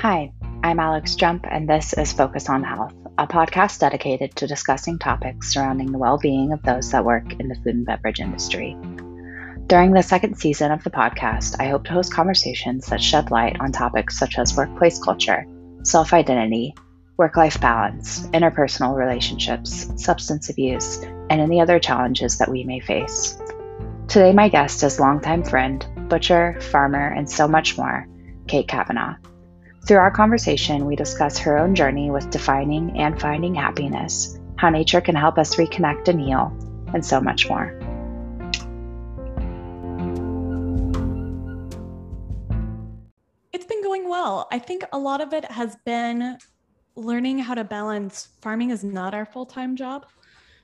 Hi, I'm Alex Jump, and this is Focus on Health, a podcast dedicated to discussing topics surrounding the well being of those that work in the food and beverage industry. During the second season of the podcast, I hope to host conversations that shed light on topics such as workplace culture, self identity, work life balance, interpersonal relationships, substance abuse, and any other challenges that we may face. Today, my guest is longtime friend, butcher, farmer, and so much more, Kate Kavanaugh. Through our conversation, we discuss her own journey with defining and finding happiness, how nature can help us reconnect and heal, and so much more. It's been going well. I think a lot of it has been learning how to balance farming is not our full-time job.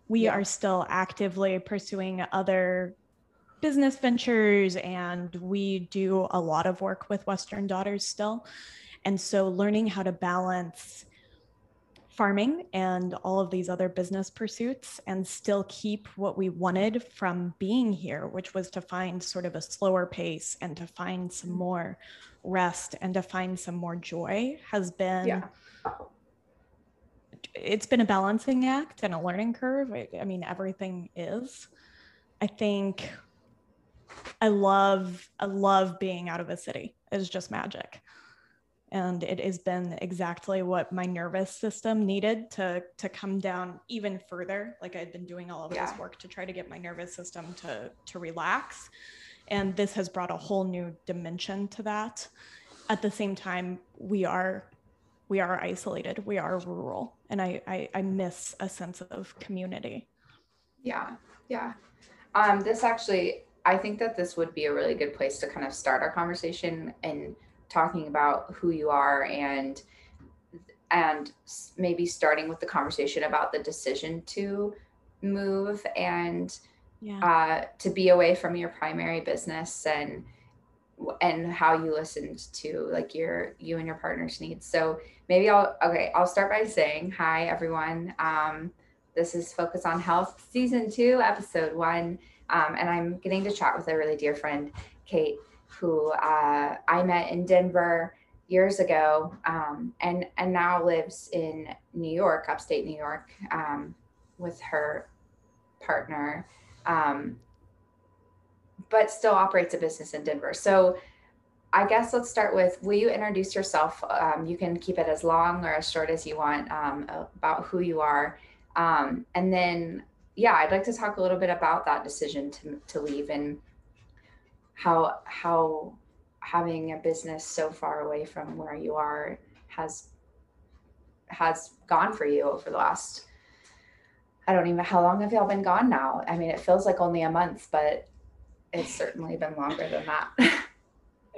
We yeah. are still actively pursuing other business ventures and we do a lot of work with Western Daughters still. And so learning how to balance farming and all of these other business pursuits and still keep what we wanted from being here, which was to find sort of a slower pace and to find some mm-hmm. more rest and to find some more joy has been yeah. it's been a balancing act and a learning curve. I, I mean, everything is. I think I love I love being out of the city. It's just magic and it has been exactly what my nervous system needed to to come down even further. Like i'd been doing all of yeah. this work to try to get my nervous system to to relax and this has brought a whole new dimension to that. At the same time we are we are isolated. We are rural and i i, I miss a sense of community. Yeah yeah. Um this actually i think that this would be a really good place to kind of start our conversation and talking about who you are and and maybe starting with the conversation about the decision to move and yeah. uh, to be away from your primary business and and how you listened to like your you and your partner's needs. So maybe i'll okay i'll start by saying hi everyone. Um, this is focus on health season two episode one. Um, and i'm getting to chat with a really dear friend kate who uh, I met in Denver years ago, um, and and now lives in New York, upstate New York, um, with her partner, um, but still operates a business in Denver. So. I guess let's start with Will you introduce yourself? Um, you can keep it as long or as short as you want um, about who you are. Um, and then, yeah, I'd like to talk a little bit about that decision to, to leave and how how having a business so far away from where you are has has gone for you over the last I don't even how long have y'all been gone now? I mean, it feels like only a month, but it's certainly been longer than that.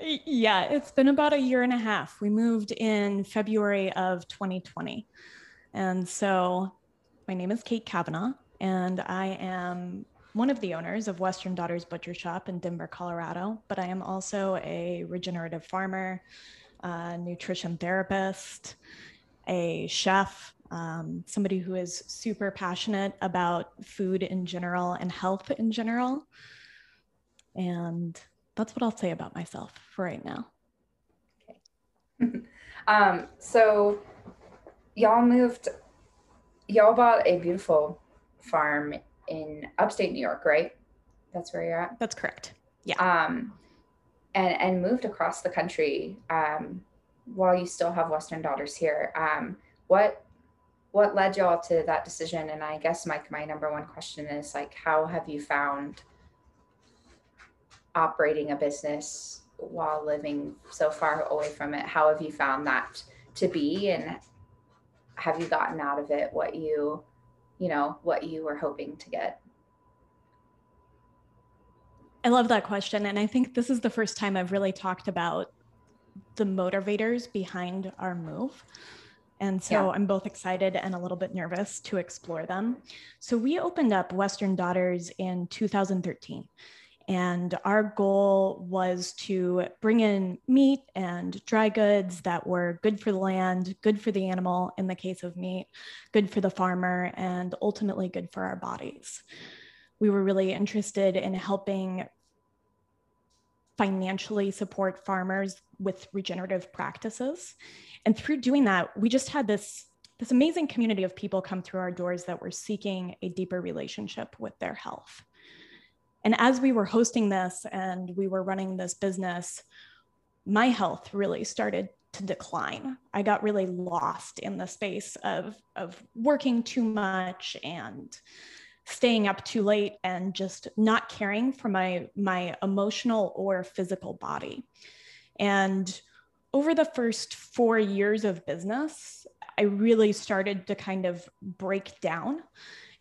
yeah, it's been about a year and a half. We moved in February of 2020. And so my name is Kate Kavanaugh, and I am one of the owners of Western Daughters Butcher Shop in Denver, Colorado, but I am also a regenerative farmer, a nutrition therapist, a chef, um, somebody who is super passionate about food in general and health in general. And that's what I'll say about myself for right now. Okay. um, so, y'all moved, y'all bought a beautiful farm in upstate New York, right? That's where you're at. That's correct. Yeah. Um, and and moved across the country um, while you still have Western Daughters here. Um, what what led y'all to that decision? And I guess Mike, my number one question is like, how have you found operating a business while living so far away from it? How have you found that to be, and have you gotten out of it what you you know, what you were hoping to get? I love that question. And I think this is the first time I've really talked about the motivators behind our move. And so yeah. I'm both excited and a little bit nervous to explore them. So we opened up Western Daughters in 2013. And our goal was to bring in meat and dry goods that were good for the land, good for the animal in the case of meat, good for the farmer, and ultimately good for our bodies. We were really interested in helping financially support farmers with regenerative practices. And through doing that, we just had this, this amazing community of people come through our doors that were seeking a deeper relationship with their health. And as we were hosting this and we were running this business, my health really started to decline. I got really lost in the space of, of working too much and staying up too late and just not caring for my my emotional or physical body. And over the first 4 years of business, I really started to kind of break down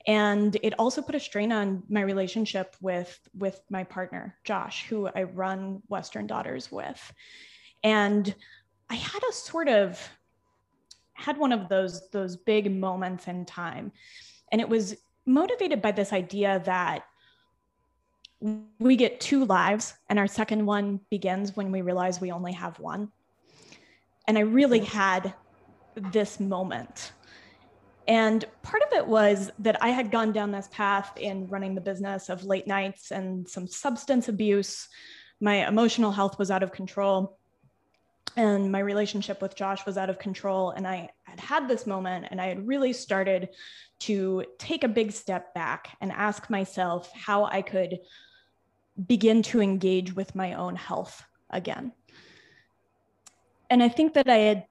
and it also put a strain on my relationship with with my partner Josh who I run Western Daughters with. And I had a sort of had one of those those big moments in time. And it was motivated by this idea that we get two lives and our second one begins when we realize we only have one. And i really had this moment and part of it was that i had gone down this path in running the business of late nights and some substance abuse my emotional health was out of control and my relationship with Josh was out of control. And I had had this moment, and I had really started to take a big step back and ask myself how I could begin to engage with my own health again. And I think that I had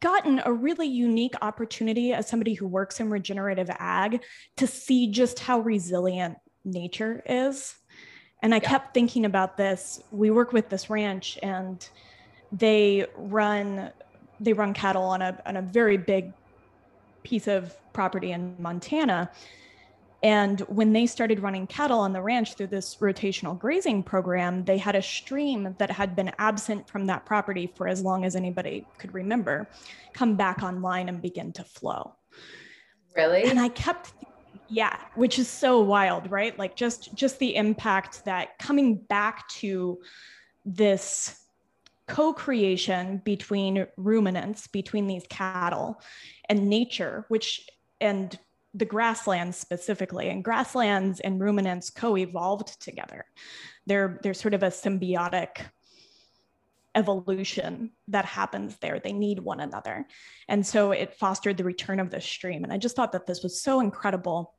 gotten a really unique opportunity as somebody who works in regenerative ag to see just how resilient nature is. And I yeah. kept thinking about this. We work with this ranch, and they run they run cattle on a on a very big piece of property in Montana. And when they started running cattle on the ranch through this rotational grazing program, they had a stream that had been absent from that property for as long as anybody could remember come back online and begin to flow. Really? And I kept yeah, which is so wild, right? Like just just the impact that coming back to this co-creation between ruminants between these cattle and nature which and the grasslands specifically and grasslands and ruminants co-evolved together. They're they're sort of a symbiotic evolution that happens there. They need one another. And so it fostered the return of the stream and i just thought that this was so incredible.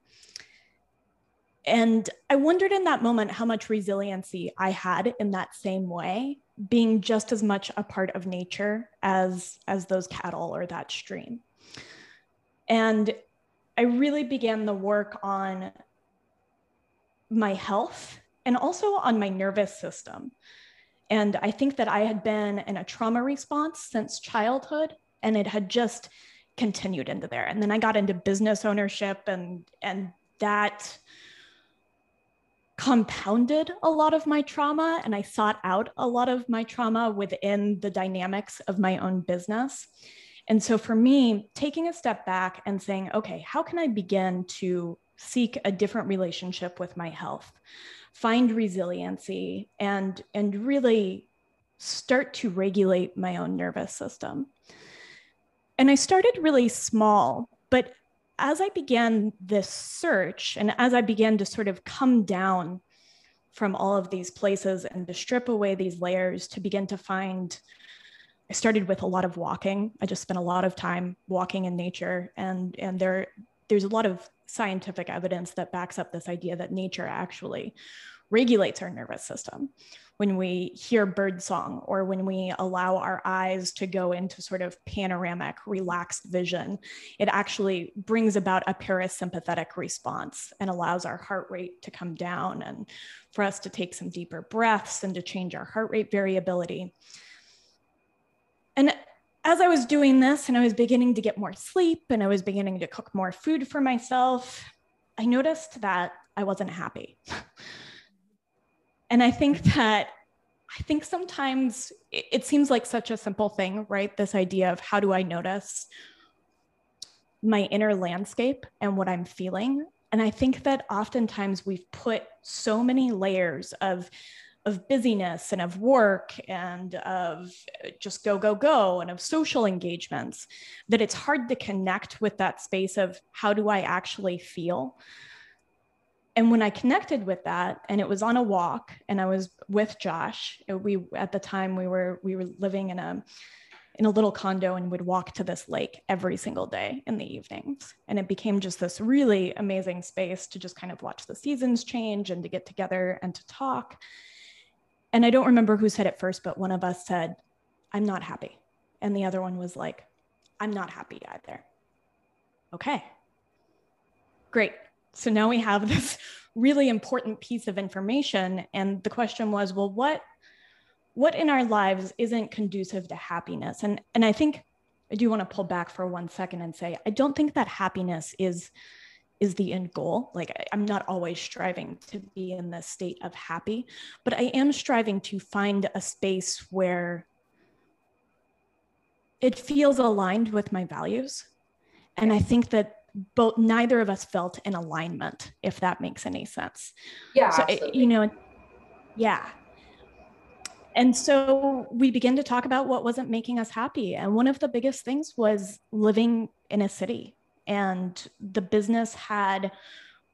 And i wondered in that moment how much resiliency i had in that same way being just as much a part of nature as as those cattle or that stream. And i really began the work on my health and also on my nervous system and i think that i had been in a trauma response since childhood and it had just continued into there and then i got into business ownership and and that compounded a lot of my trauma and I sought out a lot of my trauma within the dynamics of my own business. And so for me, taking a step back and saying, okay, how can I begin to seek a different relationship with my health, find resiliency, and, and really start to regulate my own nervous system? And I started really small, but as I began this search and as I began to sort of come down from all of these places and to strip away these layers to begin to find, I started with a lot of walking. I just spent a lot of time walking in nature and, and there, there's a lot of scientific evidence that backs up this idea that nature actually regulates our nervous system when we hear birdsong or when we allow our eyes to go into sort of panoramic, relaxed vision, it actually brings about a parasympathetic response and allows our heart rate to come down and for us to take some deeper breaths and to change our heart rate variability. And as I was doing this and I was beginning to get more sleep and I was beginning to cook more food for myself, I noticed that I wasn't happy. And I think that I think sometimes it, seems like such a simple thing, right? This idea of how do I notice my inner landscape and what I'm feeling. And I think that oftentimes we've put so many layers of of busyness and of work and of just go go go and of social engagements that it's hard to connect with that space of how do I actually feel and when I connected with that, and it was on a walk, and I was with Josh. Uh, we at the time we were we were living in a in a little condo and would walk to this lake every single day in the evenings. And it became just this really amazing space to just kind of watch the seasons change and to get together and to talk. And I don't remember who said it first, but one of us said, I'm not happy. And the other one was like, I'm not happy either. Okay. Great. So now we have this really important piece of information. And the question was, well, what what in our lives isn't conducive to happiness and and i think i do want to pull back for one second and say i don't think that happiness is is the end goal. Like I, i'm not always striving to be in the state of happy but i am striving to find a space where it feels aligned with my values. And i think that both neither of us felt in alignment if that makes any sense. Yeah so it, you know yeah. And so we began to talk about what wasn't making us happy. And one of the biggest things was living in a city. And the business had,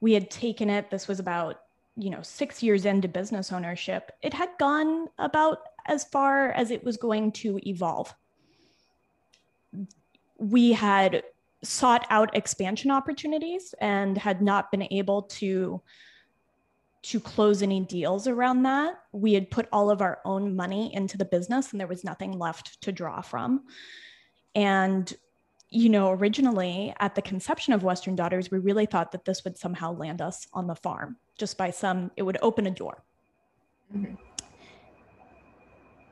we had taken it, this was about, you know, six years into business ownership. It had gone about as far as it was going to evolve. We had sought out expansion opportunities and had not been able to to close any deals around that. We had put all of our own money into the business and there was nothing left to draw from. And, you know, originally at the conception of Western Daughters, we really thought that this would somehow land us on the farm just by some, it would open a door. Mm-hmm.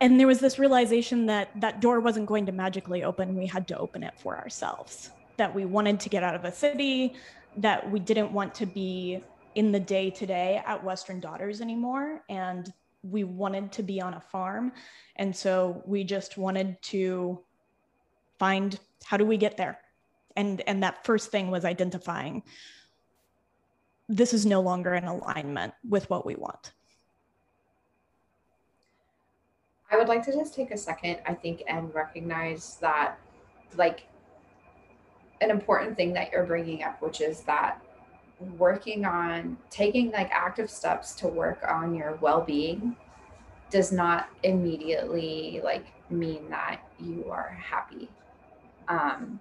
And there was this realization that that door wasn't going to magically open. We had to open it for ourselves, that we wanted to get out of a city, that we didn't want to be in the day to day at Western Daughters anymore. And we wanted to be on a farm. And so we just wanted to find how do we get there? And, and that first thing was identifying this is no longer in alignment with what we want. I would like to just take a second, I think, and recognize that, like, an important thing that you're bringing up, which is that working on taking like active steps to work on your well-being does not immediately like mean that you are happy um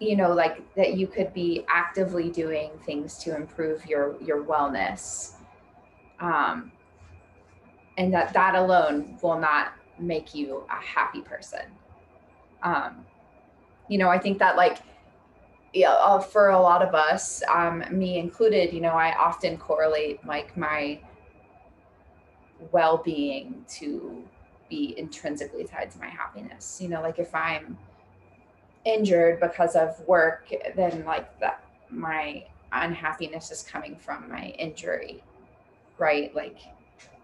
you know like that you could be actively doing things to improve your your wellness um and that that alone will not make you a happy person um you know i think that like yeah, uh, for a lot of us, um, me included, you know, I often correlate like my well-being to be intrinsically tied to my happiness. You know, like if I'm injured because of work, then like that my unhappiness is coming from my injury, right? Like,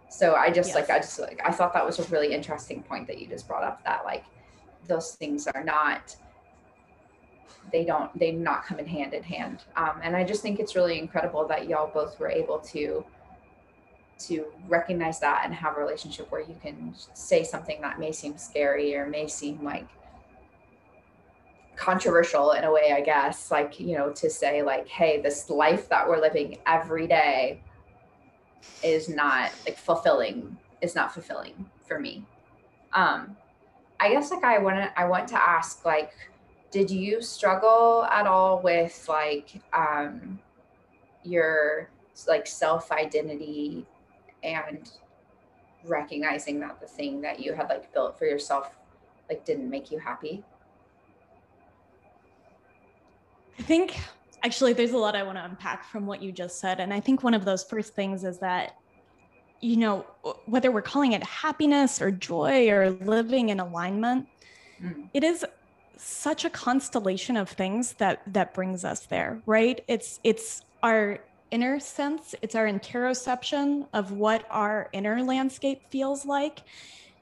so I just yes. like I just like I thought that was a really interesting point that you just brought up that like those things are not they don't they not come in hand in hand um, and i just think it's really incredible that y'all both were able to to recognize that and have a relationship where you can say something that may seem scary or may seem like controversial in a way i guess like you know to say like hey this life that we're living every day is not like fulfilling is not fulfilling for me. Um i guess like i want to i want to ask like did you struggle at all with like um, your like self identity and recognizing that the thing that you had like built for yourself like didn't make you happy i think actually there's a lot i want to unpack from what you just said and i think one of those first things is that you know whether we're calling it happiness or joy or living in alignment mm. it is such a constellation of things that that brings us there right it's it's our inner sense it's our interoception of what our inner landscape feels like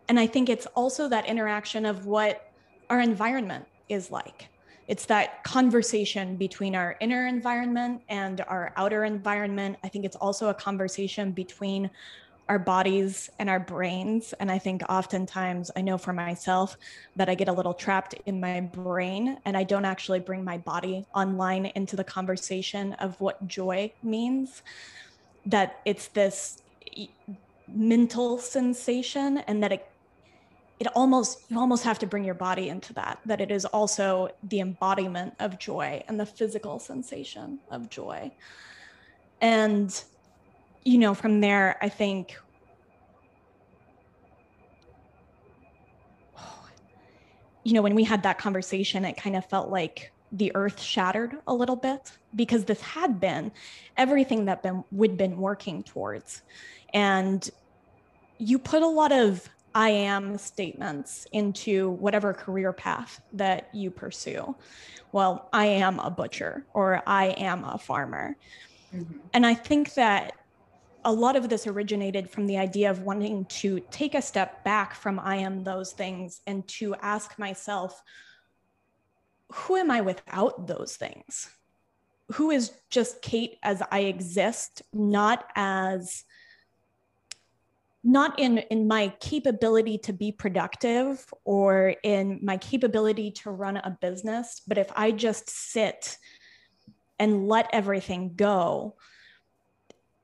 and i think it's also that interaction of what our environment is like it's that conversation between our inner environment and our outer environment i think it's also a conversation between our bodies and our brains. And I think oftentimes, I know for myself that I get a little trapped in my brain and I don't actually bring my body online into the conversation of what joy means. that it's this mental sensation and that it it almost you almost have to bring your body into that that it is also the embodiment of joy and the physical sensation of joy. And you know from there i think you know when we had that conversation it kind of felt like the earth shattered a little bit because this had been everything that been we'd been working towards. And you put a lot of I am statements into whatever career path that you pursue. Well, I am a butcher or I am a farmer. Mm-hmm. And I think that a lot of this originated from the idea of wanting to take a step back from I am those things and to ask myself, who am I without those things? Who is just Kate as I exist, not as not in in my capability to be productive or in my capability to run a business but if i just sit and let everything go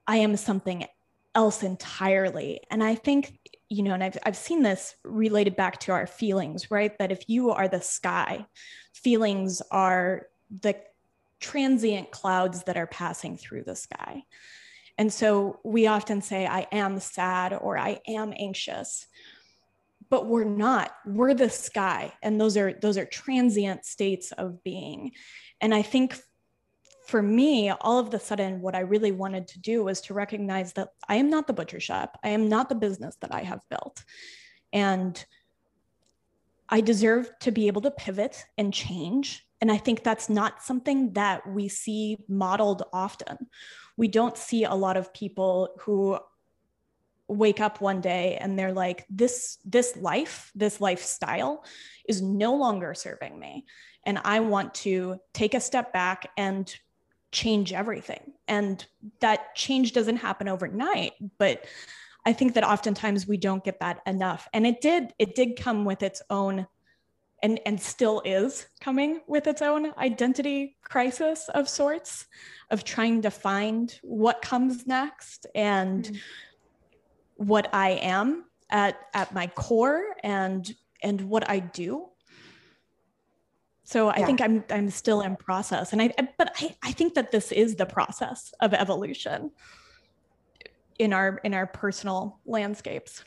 i am something else entirely. And i think you know and I've, I've seen this related back to our feelings right? That if you are the sky feelings are the transient clouds that are passing through the sky and so we often say, I am sad or I am anxious. But we're not. We're the sky. And those are those are transient states of being. And I think for me, all of the sudden, what I really wanted to do was to recognize that I am not the butcher shop. I am not the business that I have built. And I deserve to be able to pivot and change. And I think that's not something that we see modeled often we don't see a lot of people who wake up one day and they're like this this life this lifestyle is no longer serving me. And i want to take a step back and change everything. And that change doesn't happen overnight but i think that oftentimes we don't get that enough. And it did it did come with its own and and still is coming with its own identity crisis of sorts of trying to find what comes next and mm-hmm. what I am at at my core and and what I do. So I yeah. think I'm I'm still in process, and I but I, I think that this is the process of evolution in our in our personal landscapes.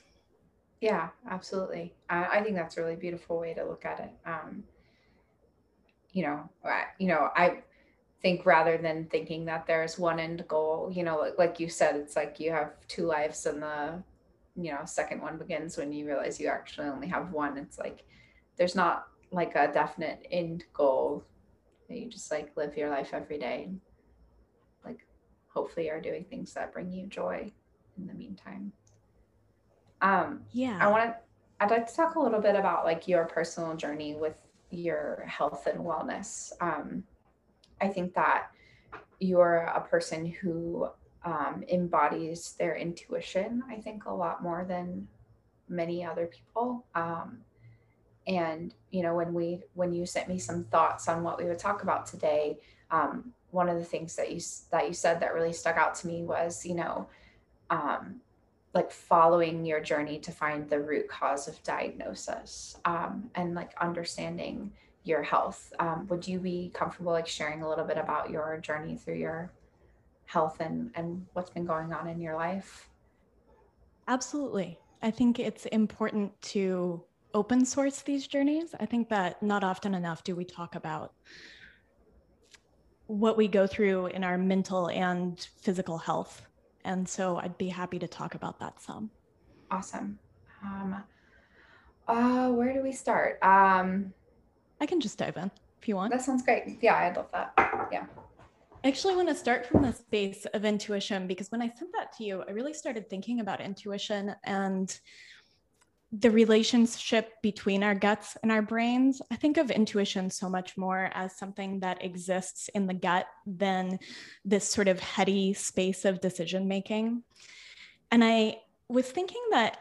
Yeah, absolutely. I, I think that's a really beautiful way to look at it. Um, you know, I, you know, I think rather than thinking that there's one end goal you know like, like you said it's like you have two lives and the you know second one begins when you realize you actually only have one it's like there's not like a definite end goal you just like live your life every day and like hopefully are doing things that bring you joy in the meantime um yeah i want to i'd like to talk a little bit about like your personal journey with your health and wellness um I think that you're a person who um, embodies their intuition, I think, a lot more than many other people. Um, and you know, when we when you sent me some thoughts on what we would talk about today, um, one of the things that you that you said that really stuck out to me was, you know, um, like following your journey to find the root cause of diagnosis um, and like understanding your health. Um, would you be comfortable like sharing a little bit about your journey through your health and and what's been going on in your life? Absolutely. I think it's important to open source these journeys. I think that not often enough do we talk about what we go through in our mental and physical health. And so I'd be happy to talk about that some. Awesome. Um, uh, where do we start? Um, I can just dive in if you want. That sounds great. Yeah, I love that. Yeah. I actually want to start from the space of intuition because when I sent that to you, I really started thinking about intuition and the relationship between our guts and our brains. I think of intuition so much more as something that exists in the gut than this sort of heady space of decision making. And I was thinking that,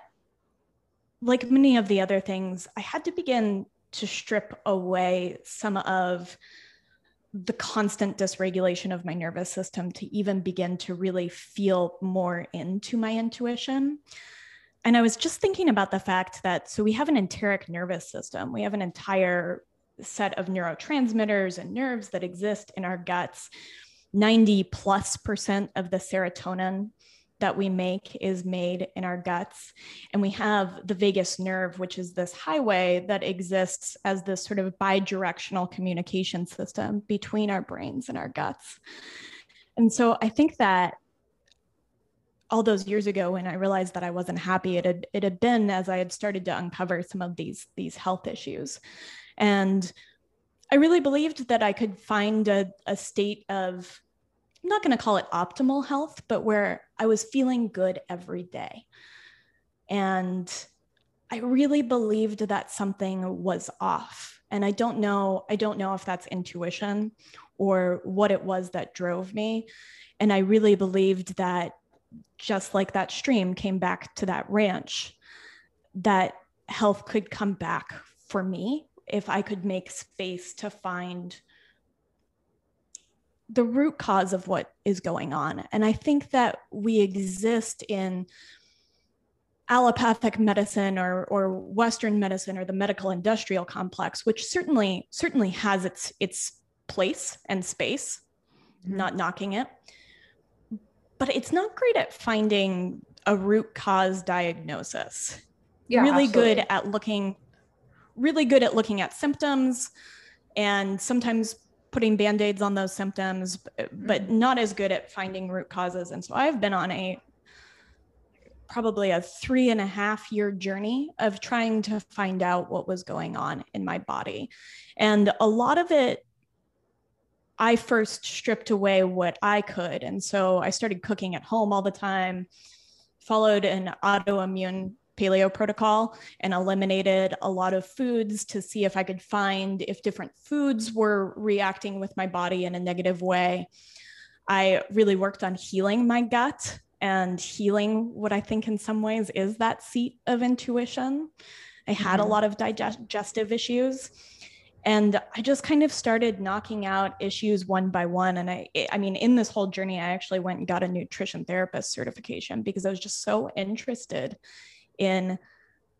like many of the other things, I had to begin to strip away some of the constant dysregulation of my nervous system to even begin to really feel more into my intuition. And I was just thinking about the fact that so we have an enteric nervous system, we have an entire set of neurotransmitters and nerves that exist in our guts. 90 plus percent of the serotonin that we make is made in our guts. And we have the vagus nerve, which is this highway that exists as this sort of bidirectional communication system between our brains and our guts. And so I think that all those years ago when I realized that I wasn't happy, it had, it had been as I had started to uncover some of these, these health issues. And I really believed that I could find a, a state of I'm not going to call it optimal health, but where I was feeling good every day. And I really believed that something was off. And I don't know, I don't know if that's intuition or what it was that drove me. And I really believed that just like that stream came back to that ranch, that health could come back for me if I could make space to find the root cause of what is going on. And I think that we exist in allopathic medicine or, or Western medicine or the medical industrial complex, which certainly certainly has its its place and space, mm-hmm. not knocking it. But it's not great at finding a root cause diagnosis. Yeah, really absolutely. good at looking really good at looking at symptoms and sometimes putting band-aids on those symptoms but mm-hmm. not as good at finding root causes and so i've been on a probably a three and a half year journey of trying to find out what was going on in my body and a lot of it i first stripped away what i could and so i started cooking at home all the time followed an autoimmune paleo protocol and eliminated a lot of foods to see if I could find if different foods were reacting with my body in a negative way. I really worked on healing my gut and healing what I think in some ways is that seat of intuition. I had mm-hmm. a lot of digestive issues and I just kind of started knocking out issues one by one. And I I mean in this whole journey I actually went and got a nutrition therapist certification because I was just so interested in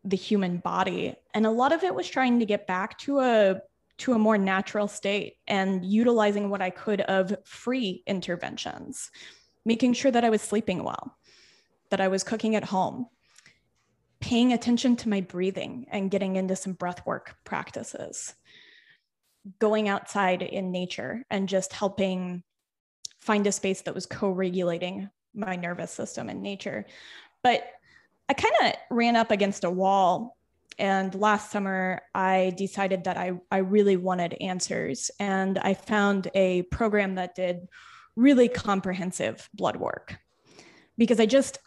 the human body. And a lot of it was trying to get back to a to a more natural state and utilizing what i could of free interventions making sure that i was sleeping well that i was cooking at home paying attention to my breathing and getting into some breath work practices going outside in nature and just helping find a space that was co-regulating my nervous system in nature but I kind of ran up against a wall. And last summer, I decided that I, I really wanted answers. And I found a program that did really comprehensive blood work because I just,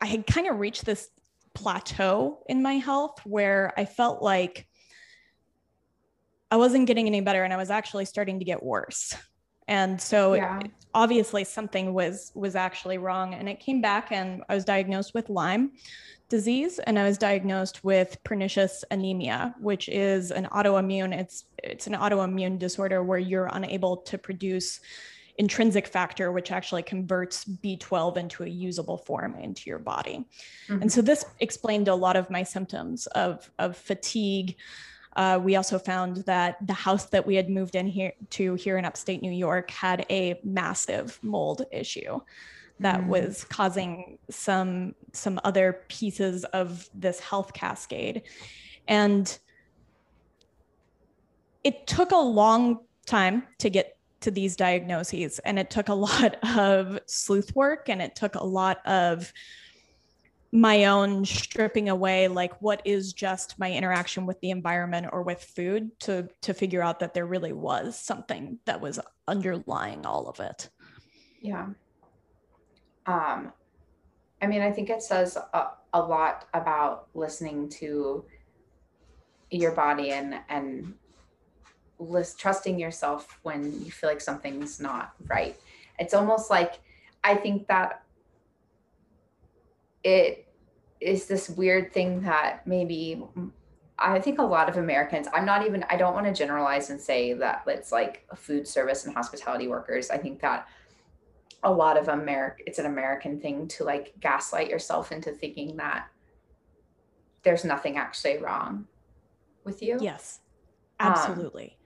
I had kind of reached this plateau in my health where I felt like I wasn't getting any better and I was actually starting to get worse. And so yeah. it, obviously something was was actually wrong and it came back and I was diagnosed with Lyme disease and I was diagnosed with pernicious anemia, which is an autoimmune it's it's an autoimmune disorder where you're unable to produce intrinsic factor which actually converts B12 into a usable form into your body. Mm-hmm. And so this explained a lot of my symptoms of of fatigue uh, we also found that the house that we had moved in here to here in upstate New York had a massive mold issue that mm. was causing some some other pieces of this health cascade and it took a long time to get to these diagnoses and it took a lot of sleuth work and it took a lot of my own stripping away like what is just my interaction with the environment or with food to to figure out that there really was something that was underlying all of it. Yeah. Um i mean i think it says a, a lot about listening to your body and and list, trusting yourself when you feel like something's not right. It's almost like i think that it is this weird thing that maybe I think a lot of Americans, I'm not even, I don't want to generalize and say that it's like a food service and hospitality workers. I think that a lot of America, it's an American thing to like gaslight yourself into thinking that there's nothing actually wrong with you. Yes, um, absolutely.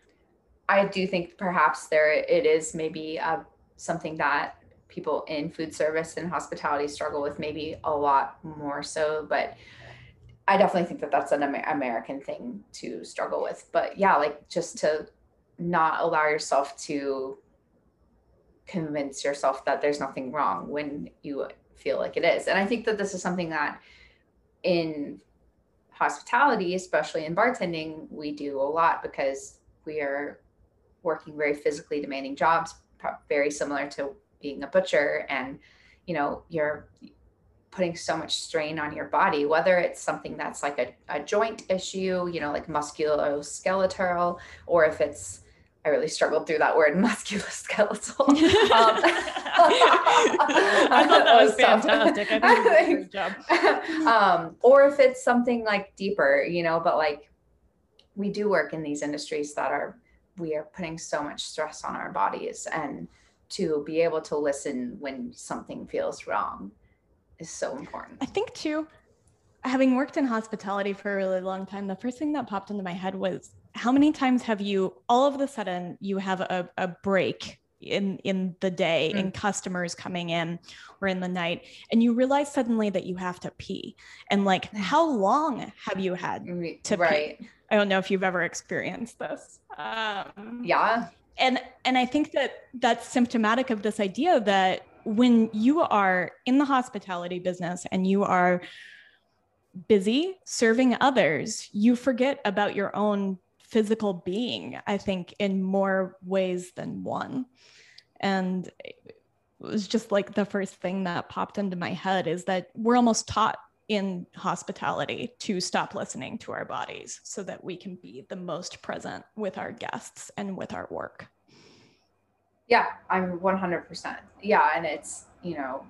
Um, I do think perhaps there it is maybe uh, something that people in food service and hospitality struggle with maybe a lot more so, but I definitely think that that's an Amer- American thing to struggle with. But yeah, like just to not allow yourself to convince yourself that there's nothing wrong when you feel like it is. And I think that this is something that in hospitality, especially in bartending, we do a lot because we are working very physically demanding jobs, very similar to being a butcher. And, you know, you're putting so much strain on your body, whether it's something that's like a, a joint issue, you know, like musculoskeletal, or if it's I really struggled through that word, musculoskeletal. Um, I thought that was fantastic. I think a great job. Um, or if it's something like deeper, you know, but like we do work in these industries that are we are putting so much stress on our bodies and to be able to listen when something feels wrong is so important. I think too, having worked in hospitality for a really long time, the first thing that popped into my head was how many times have you all of a sudden you have a, a break in in the day mm. and customers coming in or in the night and you realize suddenly that you have to pee and like mm. how long have you had to right. pee i don't know if you've ever experienced this um, yeah and and i think that that's symptomatic of this idea that when you are in the hospitality business and you are busy serving others, you forget about your own physical being, I think, in more ways than one. And it was just like the first thing that popped into my head is that we're almost taught in hospitality to stop listening to our bodies so that we can be the most present with our guests and with our work. Yeah, I'm 100%. Yeah, and it's, you know,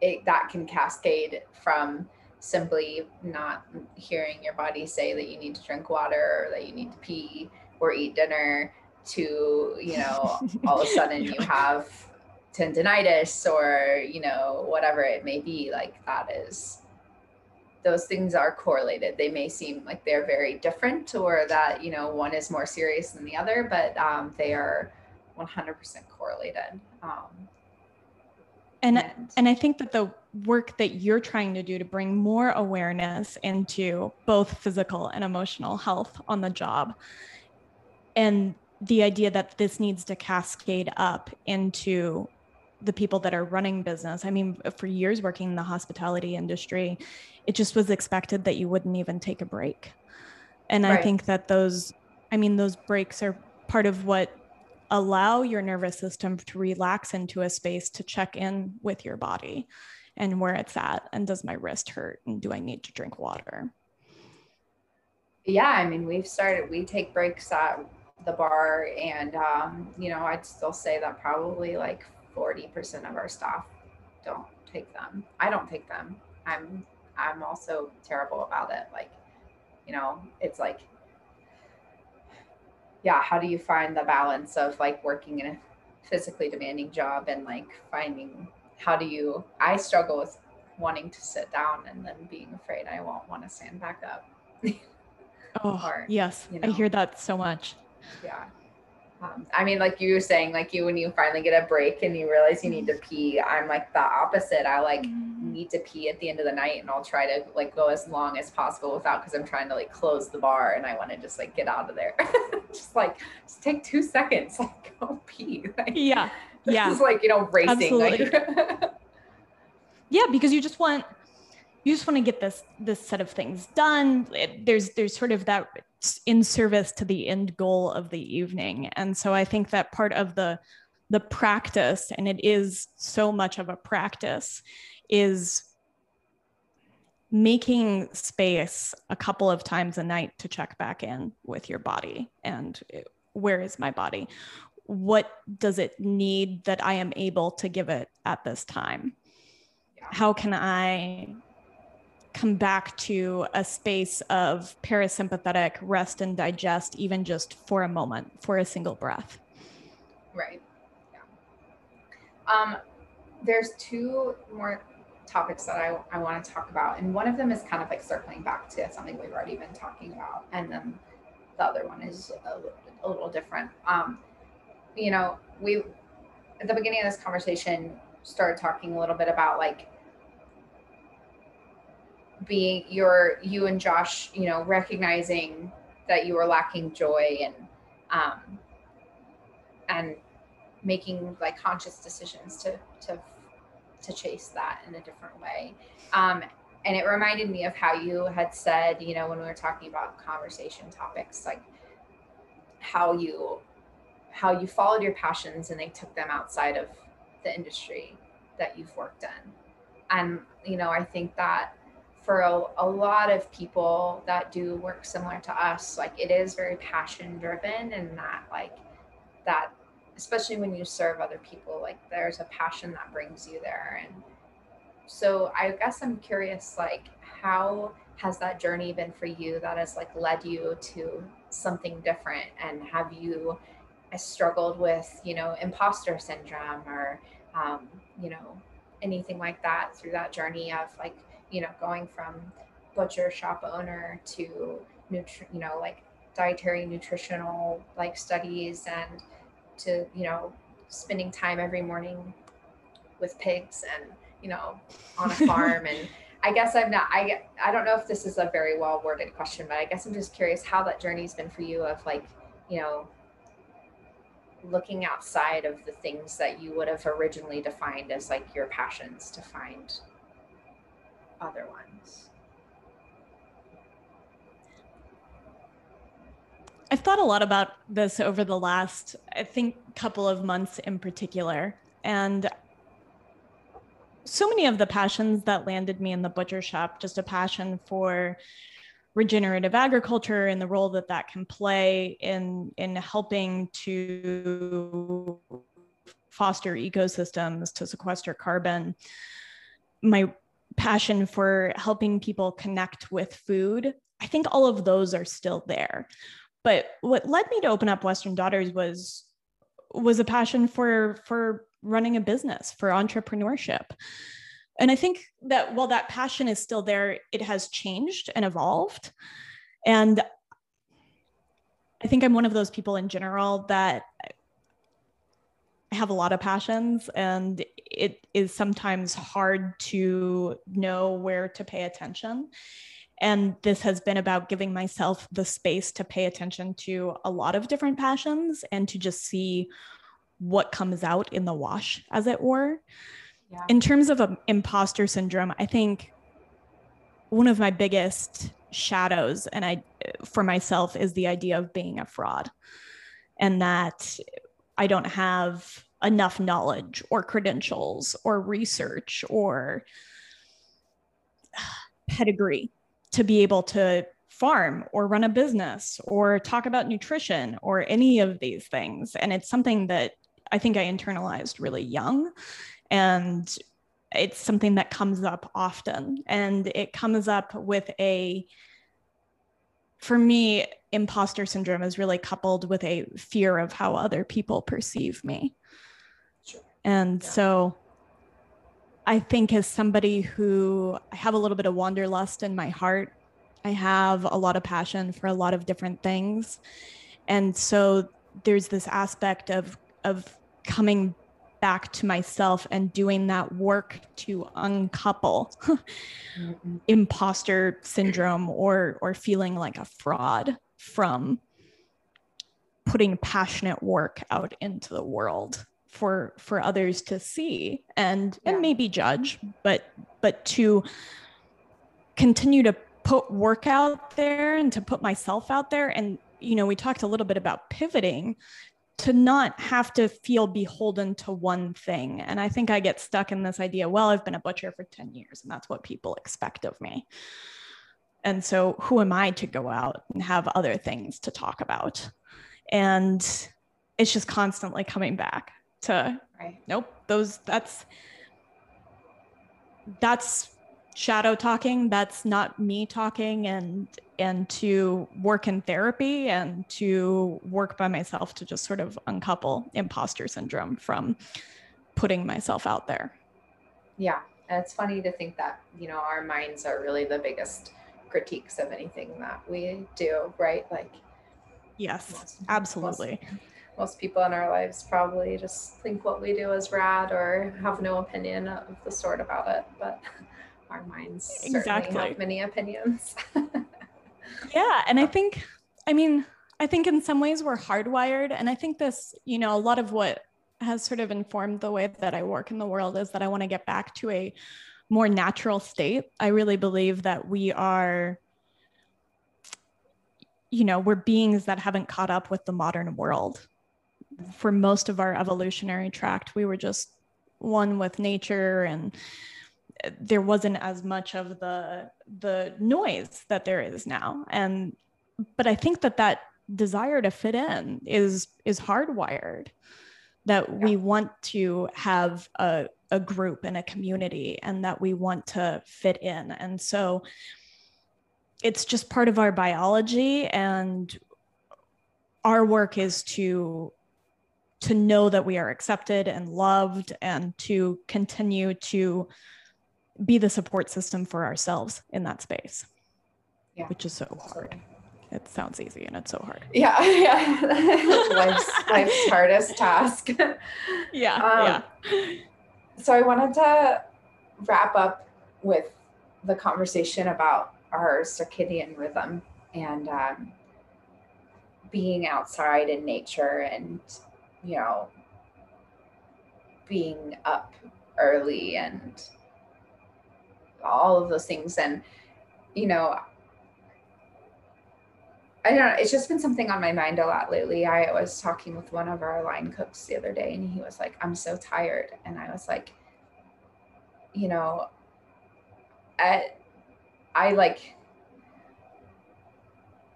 it that can cascade from simply not hearing your body say that you need to drink water or that you need to pee or eat dinner to, you know, all of a sudden you have tendonitis or, you know, whatever it may be, like that is those things are correlated. They may seem like they're very different or that, you know, one is more serious than the other, but um, they are 100% correlated. Um, and, and and I think that the work that you're trying to do to bring more awareness into both physical and emotional health on the job and the idea that this needs to cascade up into the people that are running business. I mean, for years working in the hospitality industry, it just was expected that you wouldn't even take a break. And right. I think that those, I mean, those breaks are part of what allow your nervous system to relax into a space to check in with your body and where it's at and does my wrist hurt and do i need to drink water yeah i mean we've started we take breaks at the bar and um, you know i'd still say that probably like 40% of our staff don't take them i don't take them i'm i'm also terrible about it like you know it's like yeah, how do you find the balance of like working in a physically demanding job and like finding how do you I struggle with wanting to sit down and then being afraid I won't want to stand back up. oh, or, yes. You know, I hear that so much. Yeah. Um, I mean, like you were saying, like you when you finally get a break and you realize you need to pee, I'm like the opposite. I like mm-hmm. need to pee at the end of the night, and I'll try to like go as long as possible without because I'm trying to like close the bar and I want to just like get out of there. just like just take two seconds, like go pee. Like, yeah, yeah. It's like you know racing. Like, yeah, because you just want you just want to get this this set of things done it, there's there's sort of that in service to the end goal of the evening. And so i think that part of the the practice and it is so much of a practice is making space a couple of times a night to check back in with your body and eh, where is my body? What does it need that i am able to give it at this time? How can i come back to a space of parasympathetic rest and digest, even just for a moment, for a single breath. Right. Yeah. Um, there's two more topics that I, I want to talk about. And one of them is kind of like circling back to something we've already been talking about. And then the other one is a, a little different. Um, you know, we, at the beginning of this conversation, started talking a little bit about like being your you and Josh, you know, recognizing that you were lacking joy and um and making like conscious decisions to to to chase that in a different way. Um and it reminded me of how you had said, you know, when we were talking about conversation topics, like how you how you followed your passions and they took them outside of the industry that you've worked in. And you know, I think that for a, a lot of people that do work similar to us, like it is very passion driven and that like that especially when you serve other people, like there's a passion that brings you there. And so I guess I'm curious, like how has that journey been for you that has like led you to something different and have you struggled with you know imposter syndrome or um, you know anything like that through that journey of like you know, going from butcher shop owner to nutri- you know, like dietary nutritional like studies and to, you know, spending time every morning with pigs and, you know, on a farm. And I guess I'm not I I don't know if this is a very well worded question, but I guess I'm just curious how that journey's been for you of like, you know, looking outside of the things that you would have originally defined as like your passions to find other ones? I've thought a lot about this over the last, I think, couple of months in particular. And so many of the passions that landed me in the butcher shop, just a passion for regenerative agriculture and the role that that can play in, in helping to foster ecosystems, to sequester carbon. My passion for helping people connect with food, I think all of those are still there. But what led me to open up Western Daughters was was a passion for for running a business, for entrepreneurship. And I think that while that passion is still there, it has changed and evolved. And I think I'm one of those people in general that have a lot of passions and it is sometimes hard to know where to pay attention. And this has been about giving myself the space to pay attention to a lot of different passions and to just see what comes out in the wash, as it were. Yeah. In terms of um, imposter syndrome, I think one of my biggest shadows and I for myself is the idea of being a fraud and that I don't have enough knowledge or credentials or research or pedigree to be able to farm or run a business or talk about nutrition or any of these things. And it's something that I think I internalized really young. And it's something that comes up often. And it comes up with a, for me, imposter syndrome is really coupled with a fear of how other people perceive me. And yeah. so I think as somebody who I have a little bit of wanderlust in my heart, I have a lot of passion for a lot of different things. And so there's this aspect of of coming back to myself and doing that work to uncouple mm-hmm. imposter syndrome or or feeling like a fraud from putting passionate work out into the world for for others to see and yeah. and maybe judge but but to continue to put work out there and to put myself out there and you know we talked a little bit about pivoting to not have to feel beholden to one thing. And i think i get stuck in this idea well i've been a butcher for 10 years and that's what people expect of me. And so who am i to go out and have other things to talk about? And it's just constantly coming back to right. nope those that's that's shadow talking. That's not me talking. And and to work in therapy and to work by myself to just sort of uncouple imposter syndrome from putting myself out there yeah and it's funny to think that you know our minds are really the biggest critiques of anything that we do right like yes most, absolutely most, most people in our lives probably just think what we do is rad or have no opinion of the sort about it but our minds exactly. certainly have many opinions. yeah, and I think, I mean, I think in some ways we're hardwired, and I think this, you know, a lot of what has sort of informed the way that I work in the world is that I want to get back to a more natural state. I really believe that we are you know, we're beings that haven't caught up with the modern world. For most of our evolutionary tract, we were just one with nature and there wasn't as much of the the noise that there is now and but i think that that desire to fit in is is hardwired that yeah. we want to have a, a group and a community and that we want to fit in and so it's just part of our biology and our work is to to know that we are accepted and loved and to continue to be the support system for ourselves in that space, yeah. which is so hard. It sounds easy and it's so hard. Yeah, yeah. life's, life's hardest task. Yeah, um, yeah. So I wanted to wrap up with the conversation about our circadian rhythm and um, being outside in nature and you know being up early and all of those things and you know I don't know. It's just been something on my mind a lot lately. I was talking with one of our line cooks the other day, and he was like, "I'm so tired," and I was like, "You know, I, I like,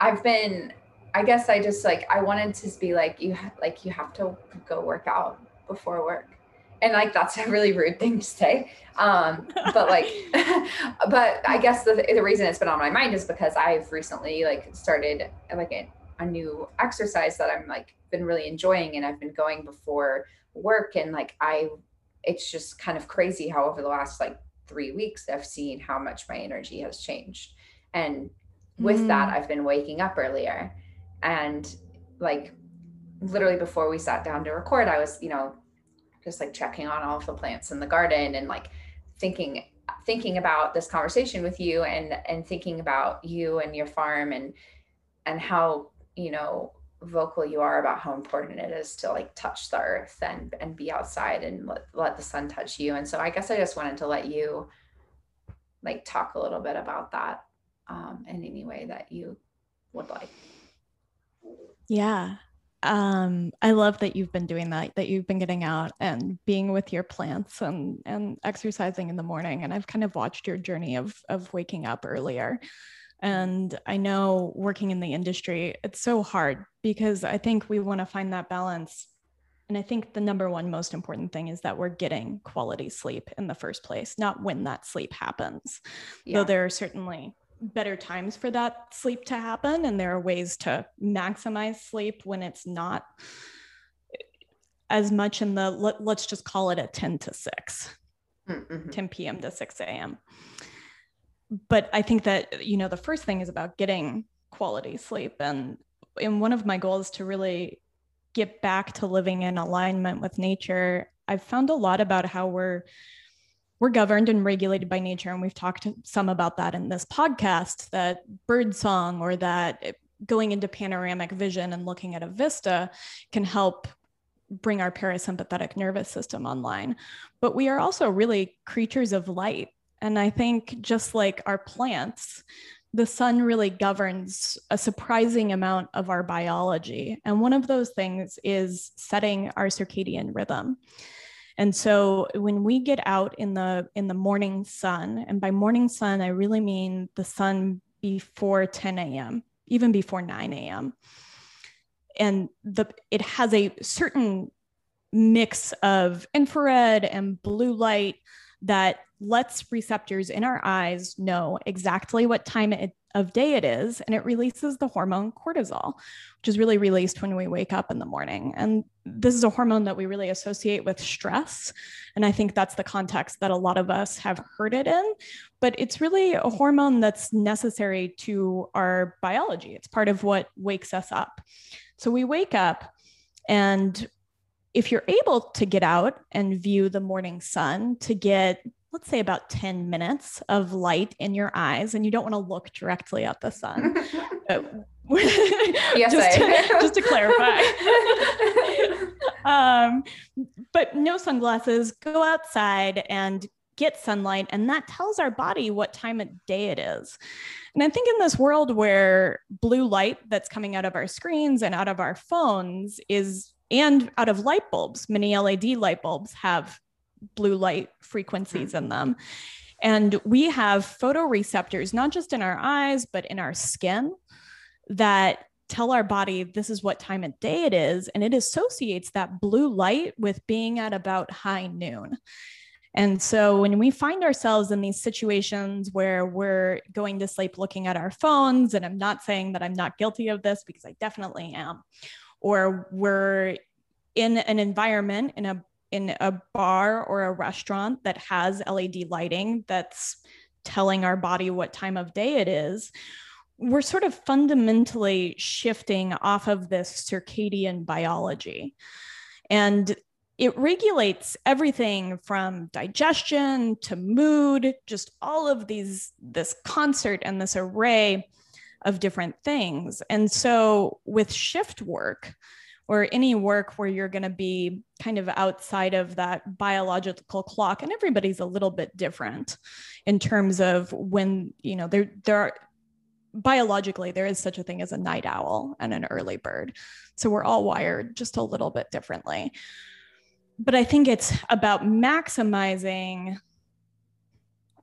I've been. I guess I just like I wanted to be like you, like you have to go work out before work, and like that's a really rude thing to say. Um but like but i guess the, the reason it's been on my mind is because i've recently like started like a, a new exercise that i'm like been really enjoying and i've been going before work. And like i it's just kind of crazy how over the last like three weeks i've seen how much my energy has changed. And with mm. that i've been waking up earlier. And like literally before we sat down to record i was you know just like checking on all of the plants in the garden and like thinking thinking about this conversation with you and and thinking about you and your farm and and how you know vocal you are about how important it is to like touch the earth and and be outside and let, let the sun touch you. And so i guess i just wanted to let you like talk a little bit about that um, in any way that you would like. Yeah um, I love that you've been doing that, that you've been getting out and being with your plants and and exercising in the morning. And I've kind of watched your journey of of waking up earlier. And I know working in the industry, it's so hard because I think we want to find that balance. And I think the number one most important thing is that we're getting quality sleep in the first place, not when that sleep happens. Yeah. Though there are certainly better times for that sleep to happen and there are ways to maximize sleep when it's not as much in the let, us just call it a 10 to 6 mm-hmm. 10 p.m to 6 a.m but i think that you know the first thing is about getting quality sleep and and one of my goals to really get back to living in alignment with nature i've found a lot about how we're we're governed and regulated by nature. And we've talked some about that in this podcast that bird song or that going into panoramic vision and looking at a vista can help bring our parasympathetic nervous system online. But we are also really creatures of light. And I think just like our plants, the sun really governs a surprising amount of our biology. And one of those things is setting our circadian rhythm. And so when we get out in the in the morning sun, and by morning sun, I really mean the sun before 10 a.m., even before 9 a.m. And the it has a certain mix of infrared and blue light that lets receptors in our eyes know exactly what time it, of day it is, and it releases the hormone cortisol, which is really released when we wake up in the morning. And this is a hormone that we really associate with stress. And I think that's the context that a lot of us have heard it in. But it's really a hormone that's necessary to our biology, it's part of what wakes us up. So we wake up and if you're able to get out and view the morning sun to get let's say about 10 minutes of light in your eyes and you don't want to look directly at the sun yes, just, to, just to clarify um, but no sunglasses go outside and get sunlight and that tells our body what time of day it is and i think in this world where blue light that's coming out of our screens and out of our phones is and out of light bulbs. Many LED light bulbs have blue light frequencies hmm. in them. And we have photoreceptors, not just in our eyes, but in our skin that tell our body this is what time of day it is. And it associates that blue light with being at about high noon. And so when we find ourselves in these situations where we're going to sleep looking at our phones, and I'm not saying that I'm not guilty of this because I definitely am, or we're in an environment in a in a bar or a restaurant that has LED lighting that's telling our body what time of day it is, we're sort of fundamentally shifting off of this circadian biology. And it regulates everything from digestion to mood, just all of these, this concert and this array of different things. And so with shift work, or any work where you're going to be kind of outside of that biological clock and everybody's a little bit different in terms of when you know there there are biologically there is such a thing as a night owl and an early bird. So we're all wired just a little bit differently. But i think it's about maximizing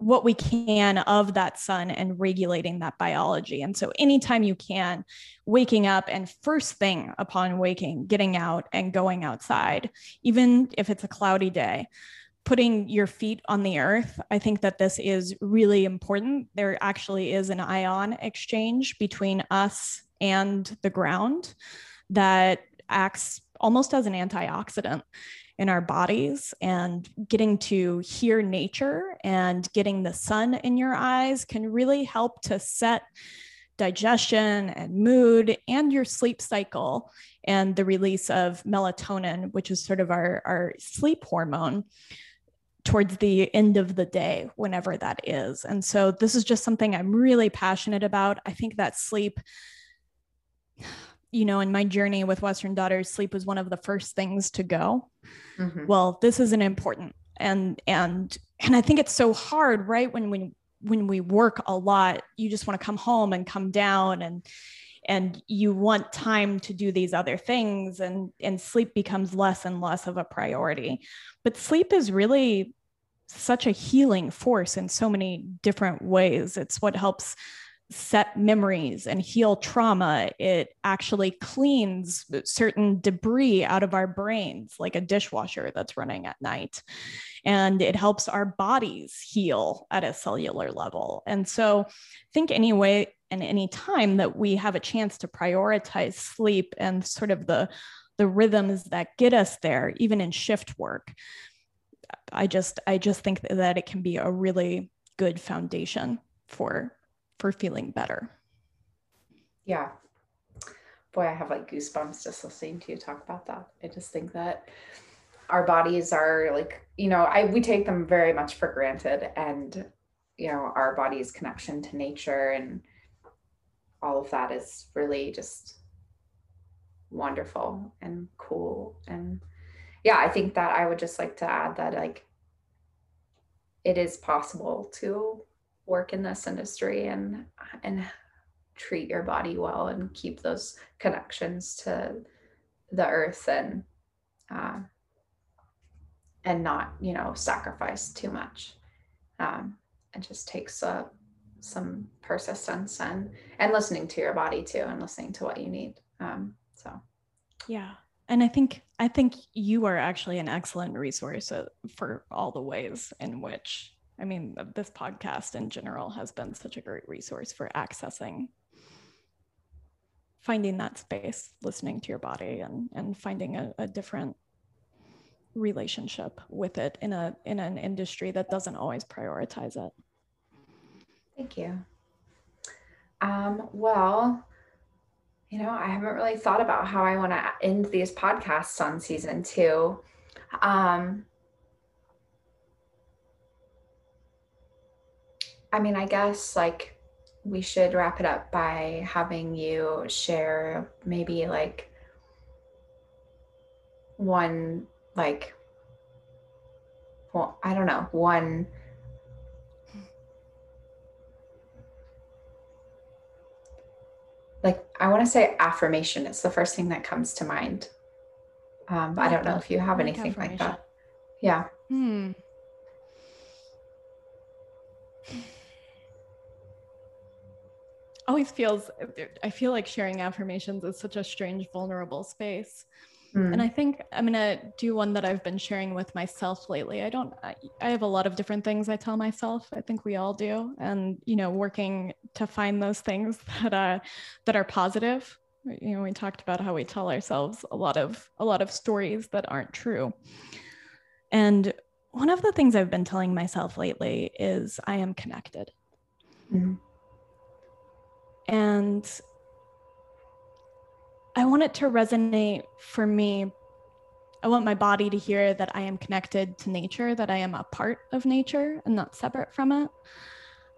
what we can of that sun and regulating that biology. And so, anytime you can, waking up and first thing upon waking, getting out and going outside, even if it's a cloudy day, putting your feet on the earth. I think that this is really important. There actually is an ion exchange between us and the ground that acts almost as an antioxidant in our bodies and getting to hear nature and getting the sun in your eyes can really help to set digestion and mood and your sleep cycle and the release of melatonin, which is sort of our, our sleep hormone towards the end of the day, whenever that is. And so this is just something I'm really passionate about. I think that sleep you know, in my journey with Western Daughters, sleep was one of the first things to go. Mm-hmm. Well, this isn't important. And and and I think it's so hard, right? When when when we work a lot, you just want to come home and come down and and you want time to do these other things and and sleep becomes less and less of a priority. But sleep is really such a healing force in so many different ways. It's what helps set memories and heal trauma. It actually cleans certain debris out of our brains, like a dishwasher that's running at night. And it helps our bodies heal at a cellular level. And so, think anyway, and any time that we have a chance to prioritize sleep and sort of the the rhythms that get us there, even in shift work, I just I just think that it can be a really good foundation for for feeling better. Yeah. Boy, I have like goosebumps just listening to you talk about that. I just think that our bodies are like, you know, I we take them very much for granted and you know, our body's connection to nature and all of that is really just wonderful and cool and yeah, I think that I would just like to add that like it is possible to work in this industry and and treat your body well and keep those connections to the earth and uh, and not you know sacrifice too much. Um, it just takes uh, some persistence and and listening to your body too and listening to what you need. Um, so. Yeah. And i think i think you are actually an excellent resource uh, for all the ways in which I mean, this podcast in general has been such a great resource for accessing finding that space, listening to your body and and finding a, a different relationship with it in a in an industry that doesn't always prioritize it. Thank you. Um, well, you know, I haven't really thought about how I want to end these podcasts on season two. Um, I mean, I guess like we should wrap it up by having you share maybe like one like well i don't know one like i want to say affirmation it's the first thing that comes to mind. Um but i, don't know if you have anything like that. yeah. Hmm always feels i feel like sharing affirmations is such a strange vulnerable space Mm. And I think I'm going to do one that I've been sharing with myself lately. I don't, I, I, have a lot of different things I tell myself. I think we all do. And, you know, working to find those things that, uh, that are positive. You know, we talked about how we tell ourselves a lot of, a lot of stories that aren't true. And one of the things I've been telling myself lately is I am connected. Mm. And I want it to resonate for me. I want my body to hear that I am connected to nature, that I am a part of nature and not separate from it.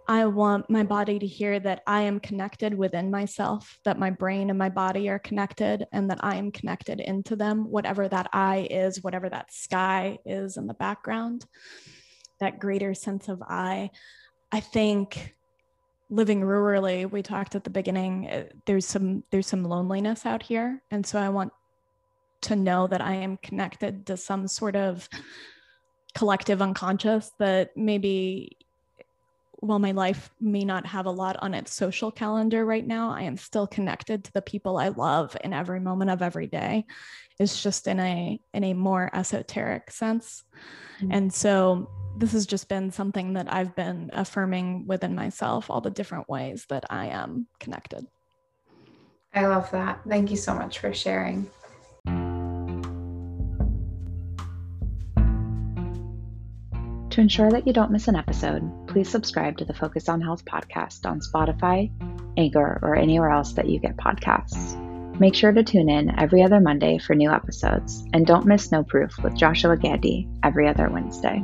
I want my body to hear that I am connected within myself, that my brain and my body are connected, and that I am connected into them, whatever that I is, whatever that sky is in the background, that greater sense of I. I think living rurally we talked at the beginning uh, there's some there's some loneliness out here. And so i want to know that i am connected to some sort of collective unconscious that maybe while my life may not have a lot on its social calendar right now i am still connected to the people i love in every moment of every day. It's just in a in a more esoteric sense. Mm-hmm. and so this has just been something that I've been affirming within myself, all the different ways that I am connected. I love that. Thank you so much for sharing. To ensure that you don't miss an episode, please subscribe to the Focus on Health podcast on Spotify, Anchor, or anywhere else that you get podcasts. Make sure to tune in every other Monday for new episodes, and don't miss No Proof with Joshua Gandy every other Wednesday.